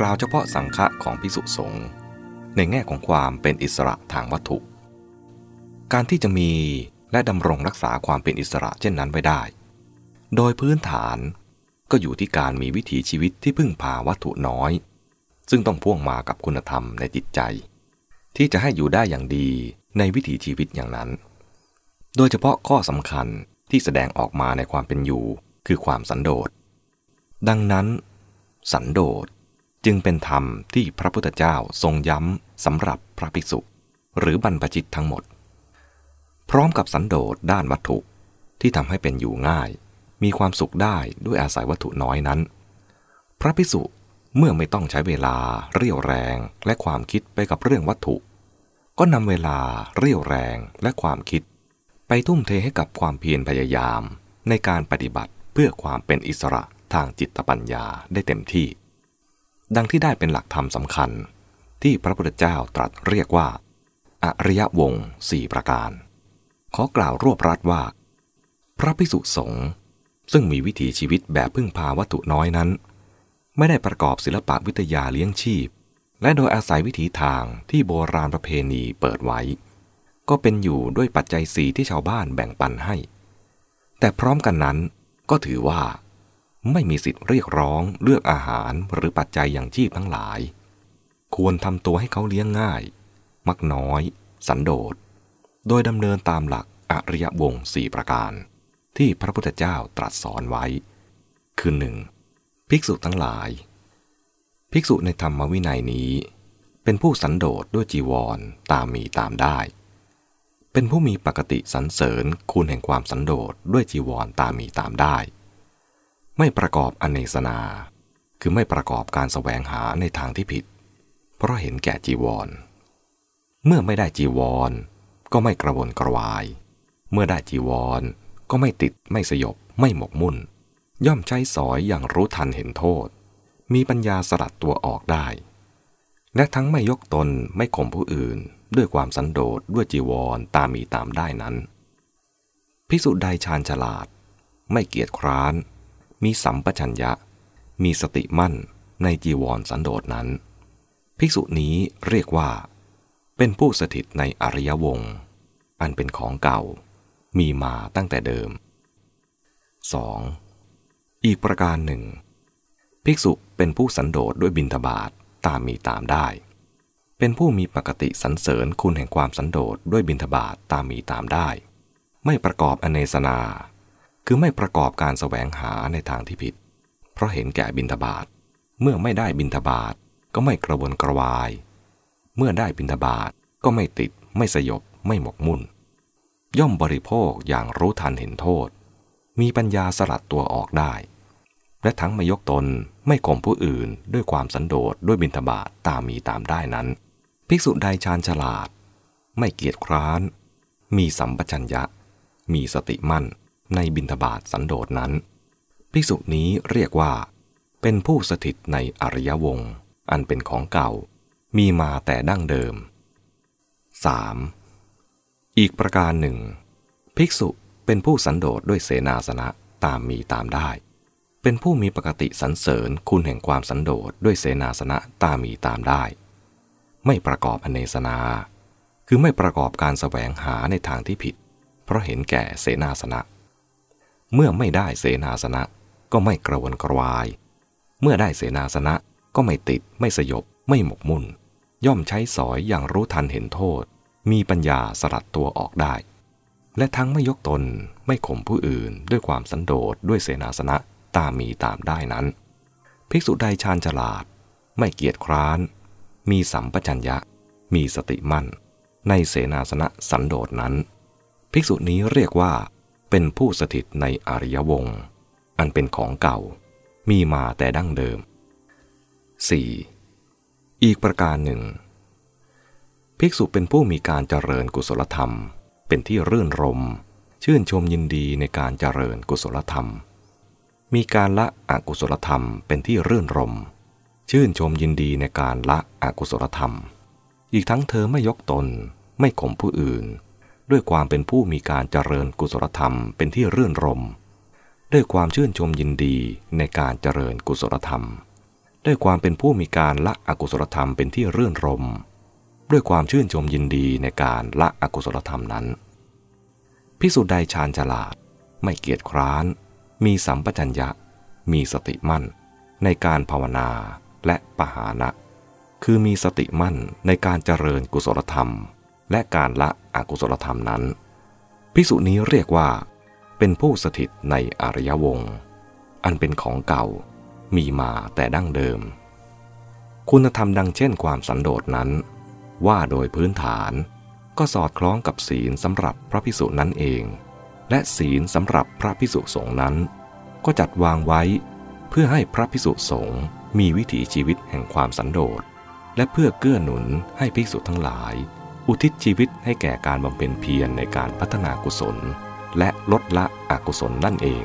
กล่าวเฉพาะสังฆะของพิสุสงฆ์ในแง่ของความเป็นอิสระทางวัตถุ การที่จะมีและดำรงรักษาความเป็นอิสระเช่นนั้นไว้ได้ โดยพื้นฐานก็อยู่ที่การมีวิถีชีวิตที่พึ่งพาวัตถุน้อย ซึ่งต้องพ่วงมากับคุณธรรมในจิตใจ ที่จะให้อยู่ได้อย่างดีในวิถีชีวิตอย่างนั้น โดยเฉพาะข้อสำคัญที่แสดงออกมาในความเป็นอยู่คือความสันโดษ ดังนั้น สันโดษ จึงเป็นธรรมที่พระพุทธเจ้าทรงย้ำสำหรับพระภิกษุ หรือบรรพชิตทั้งหมด พร้อมกับสันโดษด้านวัตถุที่ทำให้เป็นอยู่ง่าย มีความสุขได้ด้วยอาศัยวัตถุน้อยนั้น พระภิกษุเมื่อไม่ต้องใช้เวลาเรี่ยวแรงและความคิดไปกับเรื่องวัตถุ ก็นำเวลาเรี่ยวแรงและความคิด ไปทุ่มเทให้กับความเพียรพยายาม ในการปฏิบัติเพื่อความเป็นอิสระทางจิตปัญญาได้เต็มที่ ดังที่ได้เป็นหลักธรรมสำคัญ ที่พระพุทธเจ้าตรัสเรียกว่า อริยวงสี่ประการ ขอกล่าวรวบรัดว่า พระภิกษุสงฆ์ซึ่งมีวิถีชีวิตแบบพึ่งพาวัตถุน้อยนั้น ไม่ได้ประกอบศิลปะวิทยาเลี้ยงชีพ และโดยอาศัยวิถีทางที่โบราณประเพณีเปิดไว้ ก็เป็นอยู่ด้วยปัจจัยสีที่ชาวบ้านแบ่งปันให้ แต่พร้อมกันนั้นก็ถือว่า ไม่มีสิทธิ์เรียกร้องเลือกอาหารหรือปัจจัยอย่างชีพทั้งหลาย ควรทำตัวให้เขาเลี้ยงง่าย มักน้อย สันโดษ โดยดำเนินตามหลักอริยวงสี่ประการ ที่พระพุทธเจ้าตรัสสอนไว้ คือหนึ่งภิกษุทั้งหลาย ภิกษุในธรรมวินัยนี้ เป็นผู้สันโดษด้วยจีวรตามมีตามได้ เป็นผู้มีปกติสรรเสริญคุณแห่งความสันโดษด้วยจีวรตามมีตามได้ ไม่ประกอบอเนสนา คือไม่ประกอบการสแสวงหาในทางที่ผิด เพราะเห็นแก่จีวร เมื่อไม่ได้จีวร ก็ไม่กระวนกระวาย เมื่อได้จีวร ก็ไม่ติดไม่สยบ ไม่หมกมุ่น ย่อมใช้สอยอย่างรู้ทันเห็นโทษ มีปัญญาสลัดตัวออกได้ และทั้งไม่ยกตนไม่ข่มผู้อื่น ด้วยความสันโดษด้วยจีวรตามมีตามได้นั้นภิกษุใดชาญฉลาด ไม่เกียจคร้าน มีสัมปชัญญะ มีสติมั่นในจีวรสันโดษนั้น ภิกษุนี้เรียกว่า เป็นผู้สถิตในอริยวงศ์อันเป็นของเก่า มีมาตั้งแต่เดิม 2. อีกประการหนึ่ง ภิกษุเป็นผู้สันโดษด้วยบินทบาทตามมีตามได้ เป็นผู้มีปกติสรรเสริญคุณแห่งความสันโดษด้วยบิณฑบาตตามมีตามได้ ไม่ประกอบอเนสนา คือไม่ประกอบการแสวงหาในทางที่ผิด เพราะเห็นแก่บิณฑบาตเมื่อไม่ได้บิณฑบาตก็ไม่กระวนกระวาย เมื่อได้บิณฑบาตก็ไม่ติด ไม่สยบ ไม่หมกมุ่น ย่อมบริโภคอย่างรู้ทันเห็นโทษ มีปัญญาสลัดตัวออกได้ และทั้งไม่ยกตนไม่ข่มผู้อื่นด้วยความสันโดษด้วยบิณฑบาตตามมีตามได้นั้น ภิกษุใดชาญฉลาด ไม่เกียจคร้าน มีสัมปชัญญะ มีสติมั่น ในบินทบาทสันโดษนั้น ภิกษุนี้เรียกว่า เป็นผู้สถิตในอริยวงศ์อันเป็นของเก่า มีมาแต่ดั้งเดิม 3. อีกประการหนึ่ง ภิกษุเป็นผู้สันโดษด้วยเสนาสนะตามมีตามได้ เป็นผู้มีปกติสันเสริญคุณแห่งความสันโดษด้วยเสนาสนะตามมีตามได้ ไม่ประกอบอเนสนา คือไม่ประกอบการสแสวงหาในทางที่ผิด เพราะเห็นแก่เสนาสนะ เมื่อไม่ได้เสนาสนะ ก็ไม่กระวนกระวาย เมื่อได้เสนาสนะก็ไม่ติดไม่สยบ ไม่หมกมุ่น ย่อมใช้สอยอย่างรู้ทันเห็นโทษ มีปัญญาสลัดตัวออกได้ และทั้งไม่ยกตนไม่ข่มผู้อื่นด้วยความสันโดษด้วยเสนาสนะตามมีตามได้นั้น ภิกษุใดชาญฉลาด ไม่เกียจคร้าน มีสัมปชัญญะ มีสติมั่น ในเสนาสนะสันโดษนั้น ภิกษุนี้เรียกว่า เป็นผู้สถิตในอริยวงศ์อันเป็นของเก่ามีมาแต่ดั้งเดิม 4. อีกประการหนึ่ง ภิกษุเป็นผู้มีการเจริญกุศลธรรม เป็นที่รื่นรม ชื่นชมยินดีในการเจริญกุศลธรรม มีการละอกุศลธรรมเป็นที่รื่นรม ชื่นชมยินดีในการละอกุศลธรรม อีกทั้งเธอไม่ยกตนไม่ข่มผู้อื่น ด้วยความเป็นผู้มีการเจริญกุศลธรรมเป็นที่รื่นรม ด้วยความชื่นชมยินดีในการเจริญกุศลธรรม ด้วยความเป็นผู้มีการละอกุศลธรรมเป็นที่รื่นรม ด้วยความชื่นชมยินดีในการละอกุศลธรรมนั้น พิสุใดชาญฉลาด ไม่เกียจคร้าน มีสัมปชัญญะ มีสติมั่น ในการภาวนาและปหานะ คือมีสติมั่นในการเจริญกุศลธรรม และการละ อกุศลธรรมนั้นพิสุนี้เรียกว่า เป็นผู้สถิตในอริยวงศ์อันเป็นของเก่ามีมาแต่ดั้งเดิม คุณธรรมดังเช่นความสันโดษนั้น ว่าโดยพื้นฐานก็สอดคล้องกับศีลสำหรับพระพิสุนั้นเอง และศีลสำหรับพระพิสุสงฆ์นั้น ก็จัดวางไว้ เพื่อให้พระพิสุสงฆ์มีวิถีชีวิตแห่งความสันโดษและเพื่อเกื้อหนุนให้ภิกษุทั้งหลาย อุทิศชีวิตให้แก่การบำเพ็ญเพียรในการพัฒนากุศล และลดละอกุศลนั่นเอง